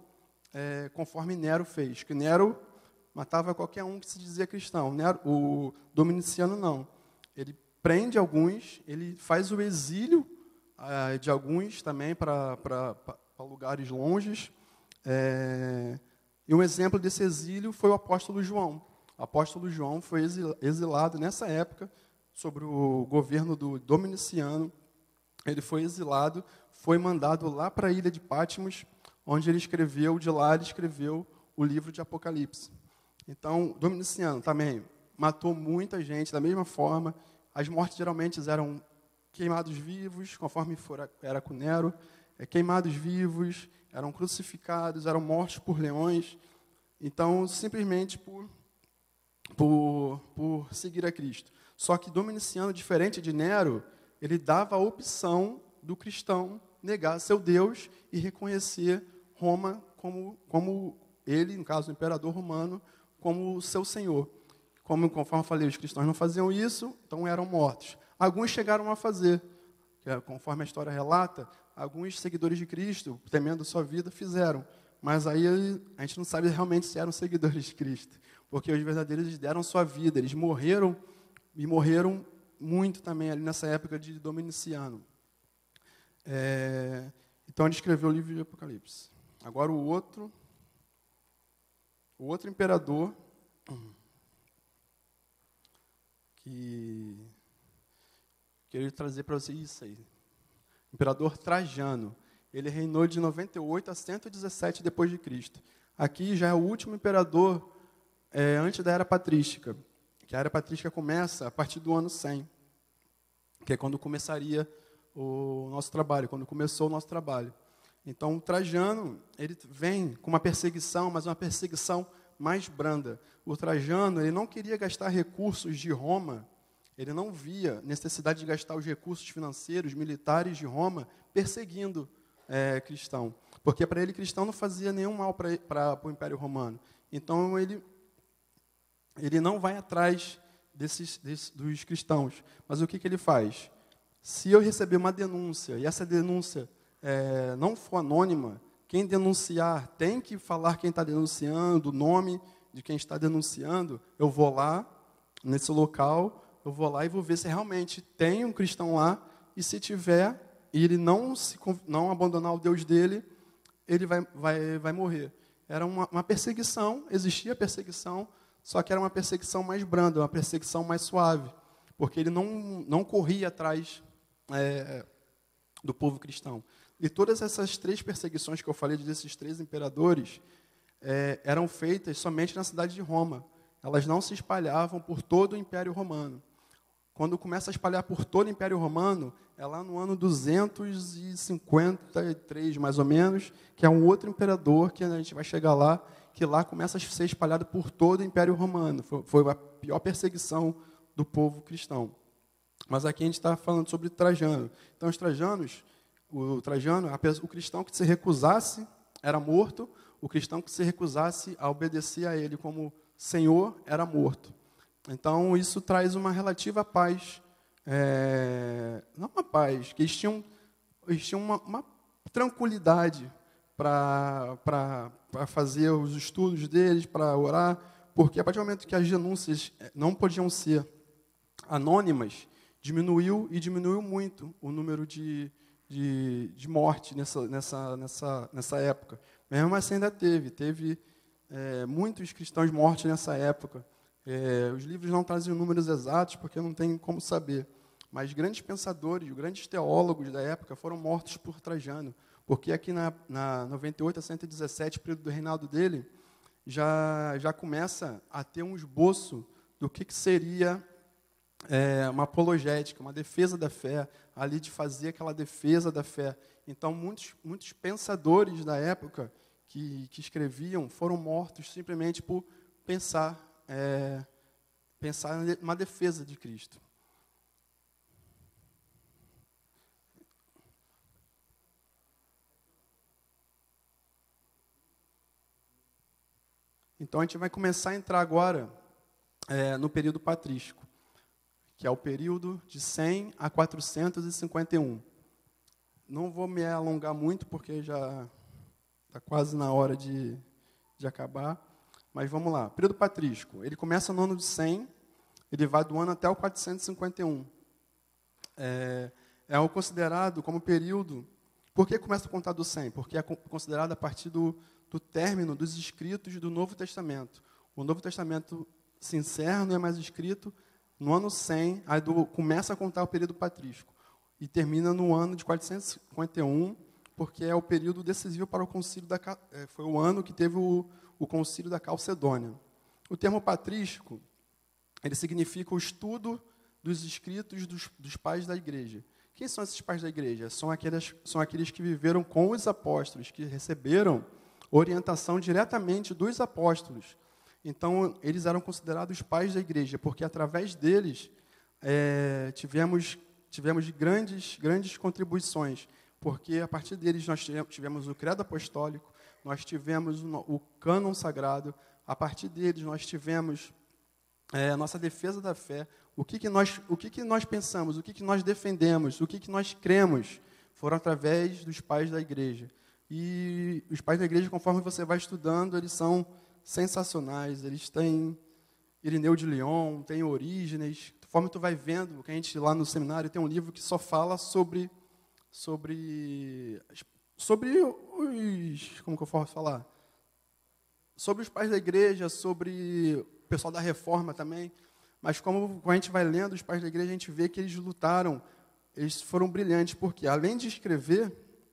é, conforme Nero fez, que Nero matava qualquer um que se dizia cristão. Nero, o Dominiciano não. Ele prende alguns, ele faz o exílio é, de alguns também para lugares longes. É, e um exemplo desse exílio foi o apóstolo João. O apóstolo João foi exilado nessa época, sobre o governo do Dominiciano. Ele foi exilado foi mandado lá para a ilha de Patmos, onde ele escreveu, de lá ele escreveu o livro de Apocalipse. Então, Dominiciano também matou muita gente da mesma forma. As mortes geralmente eram queimados vivos, conforme for, era com Nero, é, queimados vivos, eram crucificados, eram mortos por leões. Então, simplesmente por, por, por seguir a Cristo. Só que Dominiciano, diferente de Nero, ele dava a opção do cristão negar seu Deus e reconhecer Roma como, como ele, no caso o imperador romano, como seu senhor. Como, conforme eu falei, os cristãos não faziam isso, então eram mortos. Alguns chegaram a fazer, é, conforme a história relata, alguns seguidores de Cristo, temendo sua vida, fizeram. Mas aí a gente não sabe realmente se eram seguidores de Cristo, porque os verdadeiros deram sua vida, eles morreram e morreram muito também ali nessa época de Dominiciano. É, então ele escreveu o livro de Apocalipse. Agora o outro, o outro imperador que queria trazer para vocês isso aí. Imperador Trajano. Ele reinou de 98 a 117 depois de Cristo. Aqui já é o último imperador é, antes da era patrística, que a era patrística começa a partir do ano 100, que é quando começaria o nosso trabalho, quando começou o nosso trabalho. Então, Trajano, ele vem com uma perseguição, mas uma perseguição mais branda. O Trajano, ele não queria gastar recursos de Roma, ele não via necessidade de gastar os recursos financeiros, militares de Roma, perseguindo é, cristão. Porque para ele, cristão não fazia nenhum mal para o Império Romano. Então, ele, ele não vai atrás desses, desses, dos cristãos. Mas o que, que ele faz? Se eu receber uma denúncia e essa denúncia é, não for anônima, quem denunciar tem que falar quem está denunciando, o nome de quem está denunciando. Eu vou lá, nesse local, eu vou lá e vou ver se realmente tem um cristão lá, e se tiver, e ele não, se, não abandonar o Deus dele, ele vai, vai, vai morrer. Era uma, uma perseguição, existia perseguição, só que era uma perseguição mais branda, uma perseguição mais suave, porque ele não, não corria atrás é, do povo cristão. E todas essas três perseguições que eu falei desses três imperadores é, eram feitas somente na cidade de Roma. Elas não se espalhavam por todo o Império Romano. Quando começa a espalhar por todo o Império Romano, é lá no ano 253, mais ou menos, que é um outro imperador, que a gente vai chegar lá, que lá começa a ser espalhado por todo o Império Romano. Foi, foi a pior perseguição do povo cristão. Mas aqui a gente está falando sobre Trajano. Então, os trajanos, o Trajano, o cristão que se recusasse era morto, o cristão que se recusasse a obedecer a ele como Senhor era morto. Então, isso traz uma relativa paz. É, não uma paz, que eles tinham, eles tinham uma, uma tranquilidade para fazer os estudos deles, para orar, porque a partir do momento que as denúncias eh, não podiam ser anônimas, diminuiu e diminuiu muito o número de, de, de morte nessa, nessa, nessa, nessa época. Mesmo assim ainda teve, teve é, muitos cristãos mortos nessa época. É, os livros não trazem números exatos porque não tem como saber. Mas grandes pensadores, grandes teólogos da época foram mortos por Trajano. Porque aqui na, na 98 a 117, período do reinado dele, já, já começa a ter um esboço do que, que seria é, uma apologética, uma defesa da fé, ali de fazer aquela defesa da fé. Então, muitos, muitos pensadores da época que, que escreviam foram mortos simplesmente por pensar, é, pensar numa defesa de Cristo. Então a gente vai começar a entrar agora é, no período patrístico, que é o período de 100 a 451. Não vou me alongar muito, porque já está quase na hora de, de acabar. Mas vamos lá. Período patrístico. Ele começa no ano de 100, ele vai do ano até o 451. É, é o considerado como período. Por que começa a contar do 100? Porque é considerado a partir do, do término dos escritos do Novo Testamento. O Novo Testamento se encerra, não é mais escrito, no ano 100, aí do, começa a contar o período patrístico. E termina no ano de 451, porque é o período decisivo para o concílio da é, foi o ano que teve o, o concílio da Calcedônia. O termo patrístico, ele significa o estudo dos escritos dos, dos pais da igreja. Quem são esses pais da igreja? São aqueles, são aqueles que viveram com os apóstolos, que receberam orientação diretamente dos apóstolos. Então, eles eram considerados pais da igreja, porque através deles é, tivemos, tivemos grandes, grandes contribuições, porque a partir deles nós tivemos o credo apostólico, nós tivemos o cânon sagrado, a partir deles nós tivemos é, a nossa defesa da fé, o que, que, nós, o que, que nós pensamos, o que, que nós defendemos, o que, que nós cremos, foram através dos pais da igreja. E os pais da igreja, conforme você vai estudando, eles são sensacionais. Eles têm Irineu de Lyon, tem Orígenes. Conforme tu vai vendo, que a gente lá no seminário tem um livro que só fala sobre sobre sobre os como que eu posso falar? Sobre os pais da igreja, sobre o pessoal da reforma também. Mas como a gente vai lendo os pais da igreja, a gente vê que eles lutaram, eles foram brilhantes, porque além de escrever,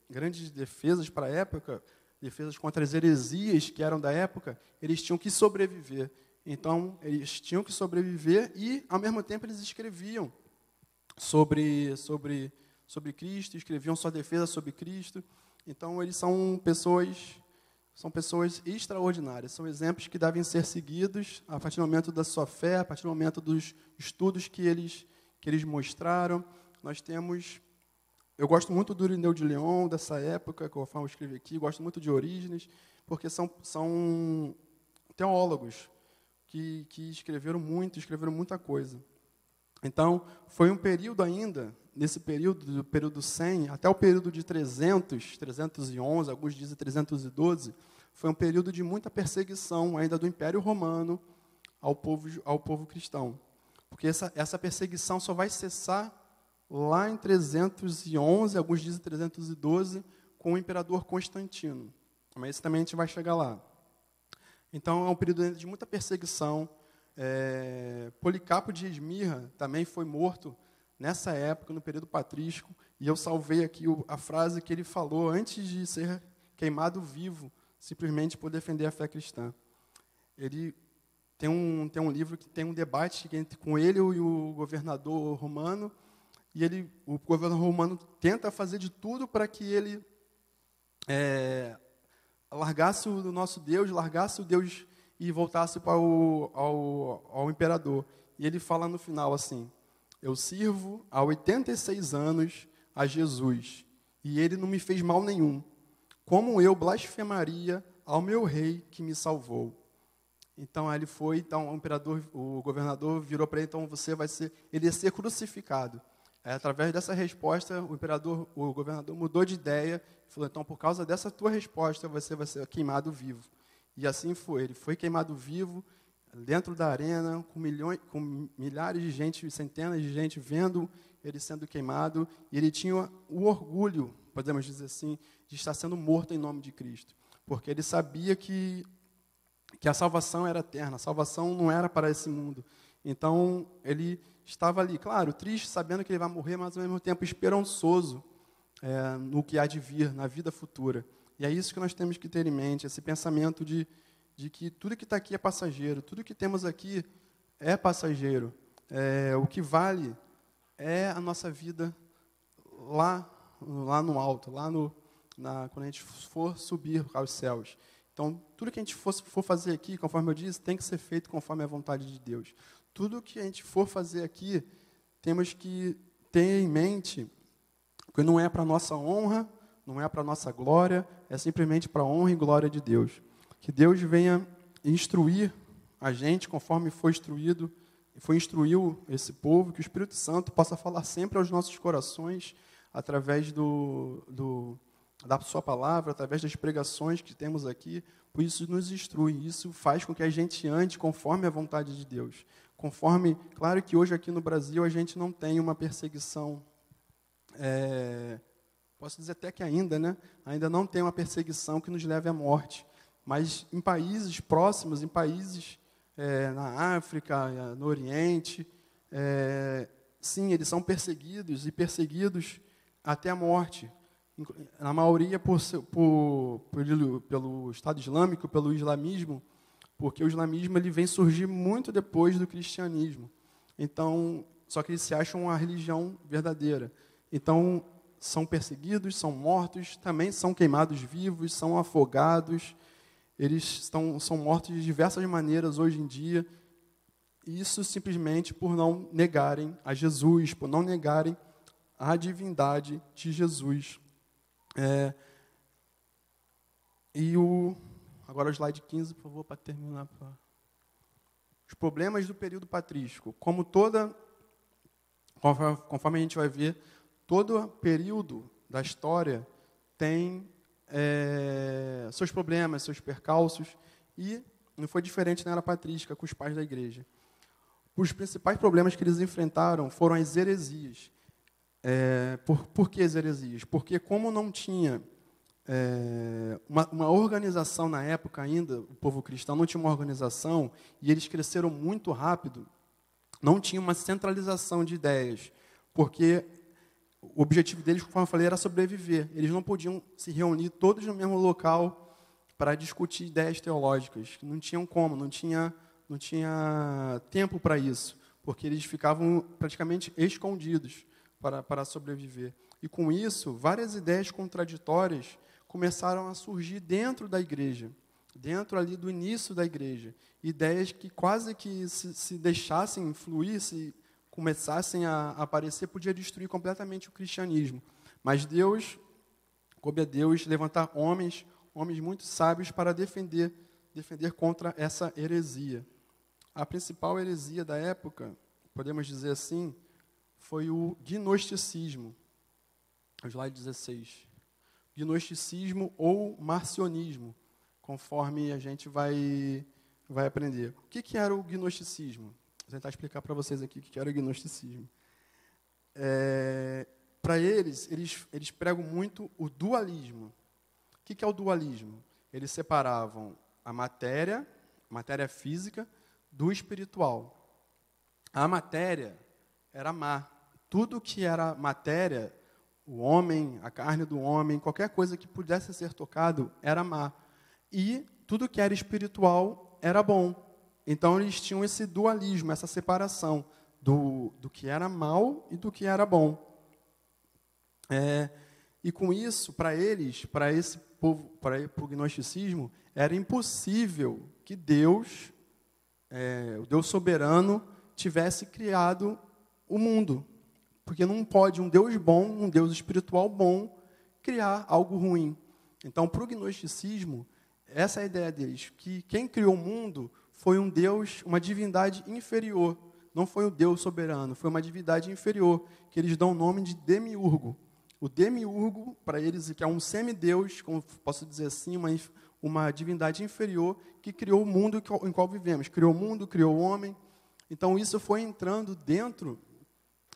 grandes defesas para a época, defesas contra as heresias que eram da época, eles tinham que sobreviver. Então, eles tinham que sobreviver e, ao mesmo tempo, eles escreviam sobre, sobre, sobre Cristo, escreviam sua defesa sobre Cristo. Então, eles são pessoas são pessoas extraordinárias, são exemplos que devem ser seguidos a partir do momento da sua fé, a partir do momento dos estudos que eles, que eles mostraram. Nós temos eu gosto muito do Irineu de Leon, dessa época, que eu escrevi aqui, gosto muito de Orígenes, porque são, são teólogos que, que escreveram muito, escreveram muita coisa. Então, foi um período ainda, nesse período, do período 100, até o período de 300, 311, alguns dizem 312, foi um período de muita perseguição ainda do Império Romano ao povo, ao povo cristão. Porque essa, essa perseguição só vai cessar lá em 311, alguns dizem 312, com o imperador Constantino. Mas esse também a gente vai chegar lá. Então é um período de muita perseguição. É, Policarpo de Esmirra também foi morto nessa época, no período patrístico, e eu salvei aqui a frase que ele falou antes de ser queimado vivo, simplesmente por defender a fé cristã. Ele tem um, tem um livro que tem um debate entre, com ele e o governador romano, e ele, o governador romano tenta fazer de tudo para que ele é, largasse o nosso Deus, largasse o Deus e voltasse para o ao, ao imperador. E ele fala no final assim: Eu sirvo há 86 anos a Jesus, e ele não me fez mal nenhum. Como eu blasfemaria ao meu rei que me salvou? Então ele foi, então o imperador, o governador virou para ele, então você vai ser, ele ia ser crucificado. É, através dessa resposta, o imperador, o governador mudou de ideia e falou: então por causa dessa tua resposta você vai ser queimado vivo. E assim foi. Ele foi queimado vivo dentro da arena, com milhões, com milhares de gente, centenas de gente vendo ele sendo queimado. E ele tinha o orgulho, podemos dizer assim, de estar sendo morto em nome de Cristo, porque ele sabia que que a salvação era eterna, a salvação não era para esse mundo. Então, ele estava ali, claro, triste, sabendo que ele vai morrer, mas ao mesmo tempo esperançoso é, no que há de vir, na vida futura. E é isso que nós temos que ter em mente, esse pensamento de, de que tudo que está aqui é passageiro, tudo que temos aqui é passageiro. É, o que vale é a nossa vida lá, lá no alto, lá no, na, quando a gente for subir aos céus. Então, tudo que a gente for, for fazer aqui, conforme eu disse, tem que ser feito conforme a vontade de Deus. Tudo que a gente for fazer aqui, temos que ter em mente que não é para nossa honra, não é para nossa glória, é simplesmente para a honra e glória de Deus. Que Deus venha instruir a gente conforme foi instruído, foi instruiu esse povo, que o Espírito Santo possa falar sempre aos nossos corações através do, do da sua palavra, através das pregações que temos aqui, por isso nos instrui, isso faz com que a gente ande conforme a vontade de Deus. Conforme, claro que hoje aqui no Brasil a gente não tem uma perseguição, é, posso dizer até que ainda, né? Ainda não tem uma perseguição que nos leve à morte. Mas em países próximos, em países é, na África, no Oriente, é, sim, eles são perseguidos e perseguidos até a morte na maioria por, por, por, pelo Estado Islâmico, pelo islamismo, porque o islamismo ele vem surgir muito depois do cristianismo. Então, só que eles se acham uma religião verdadeira. Então, são perseguidos, são mortos, também são queimados vivos, são afogados. Eles estão, são mortos de diversas maneiras hoje em dia. Isso simplesmente por não negarem a Jesus, por não negarem a divindade de Jesus. É, e o. Agora o slide 15, por favor, para terminar. Os problemas do período patrístico. Como toda. Conforme a gente vai ver, todo período da história tem é, seus problemas, seus percalços, e não foi diferente na era patrística com os pais da igreja. Os principais problemas que eles enfrentaram foram as heresias. É, por, por que as heresias? Porque como não tinha é, uma, uma, organização na época ainda, o povo cristão não tinha uma organização, e eles cresceram muito rápido, não tinha uma centralização de ideias, porque o objetivo deles, como eu falei, era sobreviver. Eles não podiam se reunir todos no mesmo local para discutir ideias teológicas. Não tinham como, não tinha, não tinha tempo para isso, porque eles ficavam praticamente escondidos para, para sobreviver. E com isso, várias ideias contraditórias começaram a surgir dentro da igreja, dentro ali do início da igreja. Ideias que quase que se, se deixassem fluir, se começassem a, aparecer, podia destruir completamente o cristianismo. Mas Deus, coube a Deus levantar homens, homens muito sábios para defender, defender contra essa heresia. A principal heresia da época, podemos dizer assim, foi o gnosticismo. Slide 16. Gnosticismo ou marcionismo, conforme a gente vai, vai aprender. O que, que era o gnosticismo? Vou tentar explicar para vocês aqui o que era o gnosticismo. é, para eles, eles, eles pregam muito o dualismo. O que, que é o dualismo? Eles separavam a matéria, matéria física, do espiritual. A matéria era má. Tudo que era matéria, o homem, a carne do homem, qualquer coisa que pudesse ser tocado, era má. E tudo que era espiritual era bom. Então eles tinham esse dualismo, essa separação do, do que era mal e do que era bom. É, e com isso, para eles, para esse povo, para o gnosticismo, era impossível que Deus, é, o Deus soberano, tivesse criado o mundo. Porque não pode um Deus bom, um Deus espiritual bom, criar algo ruim. Então, para o gnosticismo, essa é a ideia deles, que quem criou o mundo foi um Deus, uma divindade inferior. Não foi o Deus soberano, foi uma divindade inferior, que eles dão o nome de demiurgo. O demiurgo, para eles, que é um semideus, como posso dizer assim, uma, uma divindade inferior, que criou o mundo em qual vivemos. Criou o mundo, criou o homem. Então, isso foi entrando dentro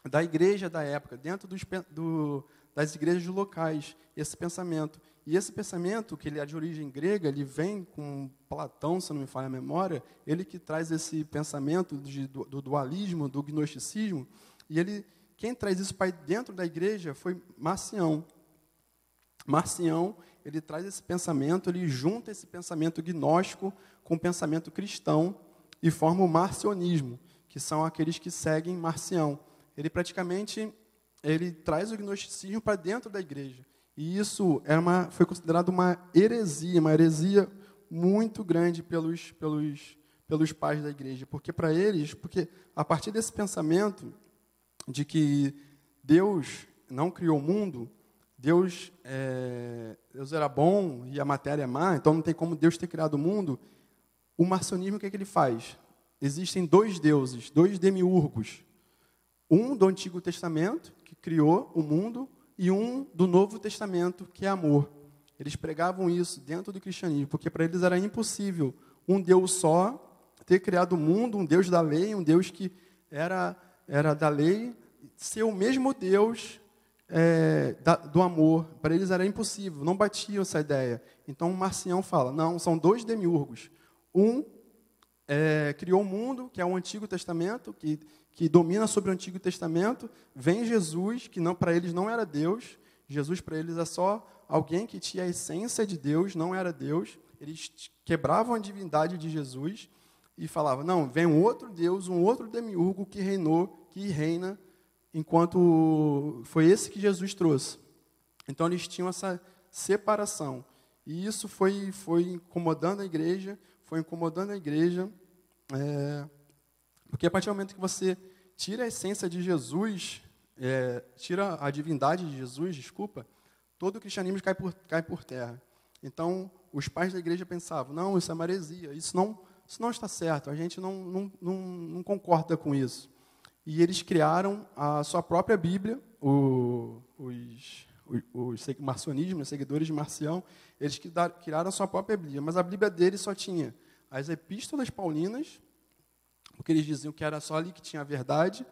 da igreja da época, dentro dos, do, das igrejas locais, esse pensamento. E esse pensamento, que ele é de origem grega, ele vem com Platão, se não me falha a memória, ele que traz esse pensamento de, do, do dualismo, do gnosticismo, e ele quem traz isso para dentro da igreja foi Marcião. Marcião, ele traz esse pensamento, ele junta esse pensamento gnóstico com o pensamento cristão e forma o marcionismo, que são aqueles que seguem Marcião. Ele praticamente ele traz o gnosticismo para dentro da igreja. E isso era uma, foi considerado uma heresia, uma heresia muito grande pelos, pelos, pelos pais da igreja. Porque para eles, porque a partir desse pensamento, de que Deus não criou o mundo, Deus, é, Deus era bom e a matéria é má, então não tem como Deus ter criado o mundo. O marcionismo, o que, é que ele faz? Existem dois deuses, dois demiurgos. Um do Antigo Testamento, que criou o mundo, e um do Novo Testamento, que é amor. Eles pregavam isso dentro do cristianismo, porque para eles era impossível um Deus só ter criado o mundo, um Deus da lei, um Deus que era era da lei, ser o mesmo Deus é, da, do amor. Para eles era impossível, não batiam essa ideia. Então o Marcião fala: não, são dois demiurgos. Um é, criou o mundo, que é o Antigo Testamento, que, que domina sobre o Antigo Testamento. Vem Jesus, que não para eles não era Deus. Jesus para eles é só alguém que tinha a essência de Deus, não era Deus. Eles quebravam a divindade de Jesus e falava: não, vem um outro Deus, um outro demiurgo que reinou, que reina, enquanto foi esse que Jesus trouxe. Então eles tinham essa separação. E isso foi, foi incomodando a igreja, foi incomodando a igreja, é, porque a partir do momento que você tira a essência de Jesus, é, tira a divindade de Jesus, desculpa, todo o cristianismo cai por, cai por terra. Então, os pais da igreja pensavam, não, isso é maresia, isso não isso não está certo, a gente não, não, não, não concorda com isso. E eles criaram a sua própria Bíblia, o, os, os, os marcionismo, os seguidores de Marcião, eles criaram a sua própria Bíblia, mas a Bíblia deles só tinha as epístolas paulinas, porque eles diziam que era só ali que tinha a verdade,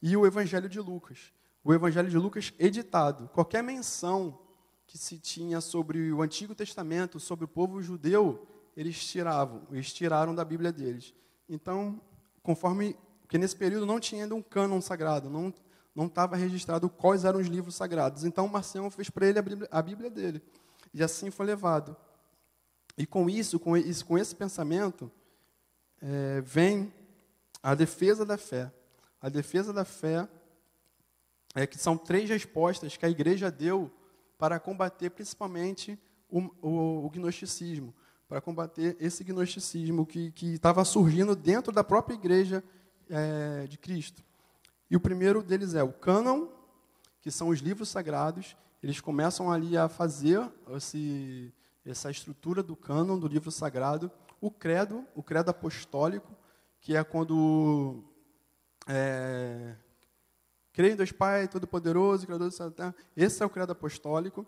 e o Evangelho de Lucas. O Evangelho de Lucas editado. Qualquer menção que se tinha sobre o Antigo Testamento, sobre o povo judeu, eles tiravam, eles tiraram da Bíblia deles. Então, conforme, porque nesse período não tinha ainda um cânon sagrado, não não estava registrado quais eram os livros sagrados. Então, Marcião fez para ele a Bíblia, dele. E assim foi levado. E com isso, com, isso, com esse pensamento, é, vem a defesa da fé. A defesa da fé é que são três respostas que a igreja deu para combater principalmente o, o, o gnosticismo para combater esse gnosticismo que estava surgindo dentro da própria igreja é, de Cristo. E o primeiro deles é o cânon, que são os livros sagrados. Eles começam ali a fazer esse, essa estrutura do cânon, do livro sagrado. O credo, o credo apostólico, que é quando é, creio em Deus Pai, Todo-Poderoso, Criador do céu Esse é o credo apostólico.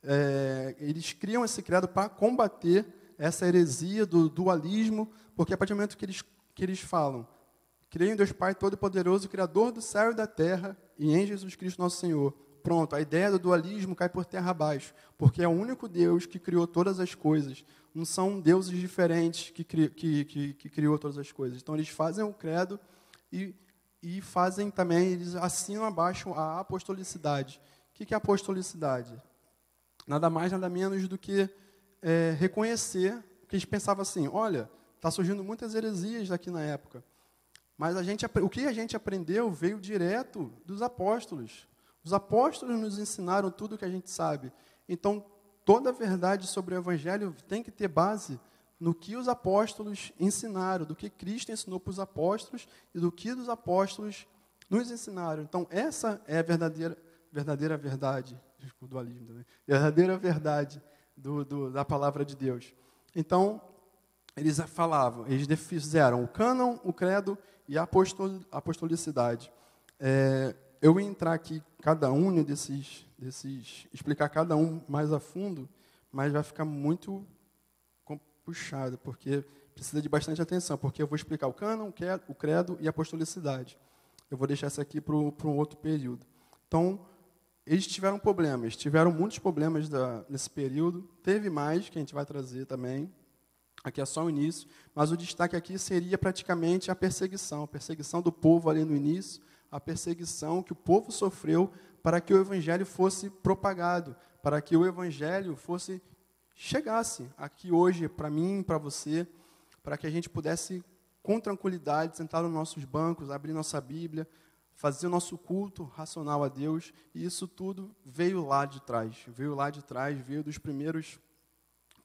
É, eles criam esse credo para combater essa heresia do dualismo, porque a partir do momento que eles, que eles falam Creio em Deus Pai Todo-Poderoso, Criador do céu e da terra, e em Jesus Cristo nosso Senhor. Pronto, a ideia do dualismo cai por terra abaixo, porque é o único Deus que criou todas as coisas. Não são deuses diferentes que, cri, que, que, que criou todas as coisas. Então, eles fazem o credo e, e fazem também, eles assinam abaixo a apostolicidade. O que é apostolicidade? Nada mais, nada menos do que é, reconhecer que eles pensavam assim, olha, está surgindo muitas heresias aqui na época. Mas a gente, o que a gente aprendeu veio direto dos apóstolos. Os apóstolos nos ensinaram tudo o que a gente sabe. Então, toda a verdade sobre o Evangelho tem que ter base no que os apóstolos ensinaram, do que Cristo ensinou para os apóstolos e do que os apóstolos nos ensinaram. Então, essa é a verdadeira, verdadeira verdade, o dualismo também, verdadeira verdade do, do, da palavra de Deus. Então, eles falavam, eles fizeram o cânon, o credo e a apostolicidade. É, eu vou entrar aqui cada um desses, desses, explicar cada um mais a fundo, mas vai ficar muito puxado, porque precisa de bastante atenção, porque eu vou explicar o cânon, o credo e a apostolicidade. Eu vou deixar isso aqui para um outro período. Então, eles tiveram problemas, tiveram muitos problemas da, nesse período, teve mais, que a gente vai trazer também, Aqui é só o início, mas o destaque aqui seria praticamente a perseguição, a perseguição do povo ali no início, a perseguição que o povo sofreu para que o evangelho fosse propagado, para que o evangelho fosse chegasse aqui hoje para mim, para você, para que a gente pudesse com tranquilidade sentar nos nossos bancos, abrir nossa Bíblia, fazer o nosso culto racional a Deus, e isso tudo veio lá de trás, veio lá de trás, veio dos primeiros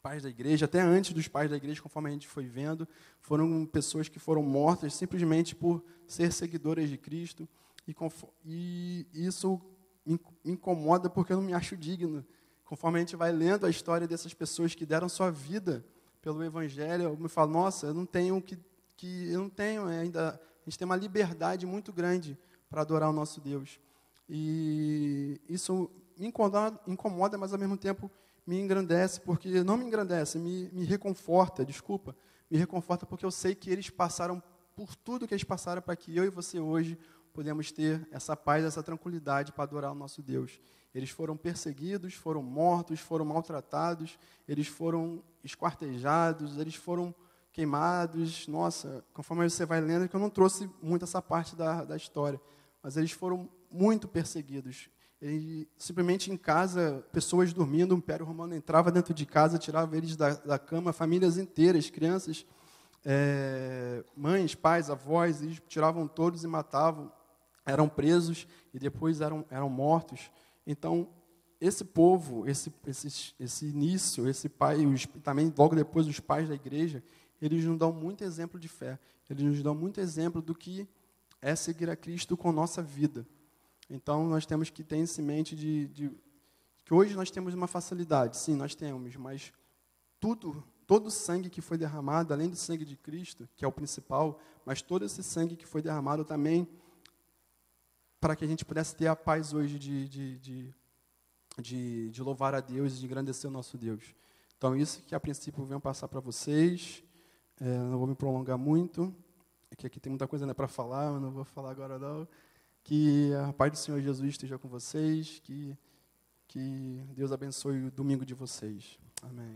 pais da igreja, até antes dos pais da igreja, conforme a gente foi vendo, foram pessoas que foram mortas simplesmente por ser seguidoras de Cristo. E, e isso me incomoda porque eu não me acho digno. Conforme a gente vai lendo a história dessas pessoas que deram sua vida pelo Evangelho, eu me falo, nossa, eu não tenho que, que eu não tenho ainda. A gente tem uma liberdade muito grande para adorar o nosso Deus. E isso me incomoda, incomoda, mas ao mesmo tempo me engrandece, porque não me engrandece, me, me reconforta, desculpa, me reconforta porque eu sei que eles passaram por tudo que eles passaram para que eu e você hoje podemos ter essa paz, essa tranquilidade para adorar o nosso Deus. Eles foram perseguidos, foram mortos, foram maltratados, eles foram esquartejados, eles foram queimados. Nossa, conforme você vai lendo, que eu não trouxe muito essa parte da, da história, mas eles foram muito perseguidos. E simplesmente em casa, pessoas dormindo, o Império Romano entrava dentro de casa, tirava eles da, da cama, famílias inteiras, crianças, é, mães, pais, avós, eles tiravam todos e matavam, eram presos e depois eram, eram mortos. Então, esse povo, esse, esse, esse início, esse pai, os, também logo depois os pais da igreja, eles nos dão muito exemplo de fé, eles nos dão muito exemplo do que é seguir a Cristo com nossa vida. Então, nós temos que ter em mente de, de, que hoje nós temos uma facilidade, sim, nós temos, mas tudo, todo o sangue que foi derramado, além do sangue de Cristo, que é o principal, mas todo esse sangue que foi derramado também para que a gente pudesse ter a paz hoje de, de, de, de, de louvar a Deus e de engrandecer o nosso Deus. Então, isso que a princípio eu venho passar para vocês, é, não vou me prolongar muito, é que aqui tem muita coisa né, para falar, eu não vou falar agora não. Que a paz do Senhor Jesus esteja com vocês, que, que Deus abençoe o domingo de vocês. Amém.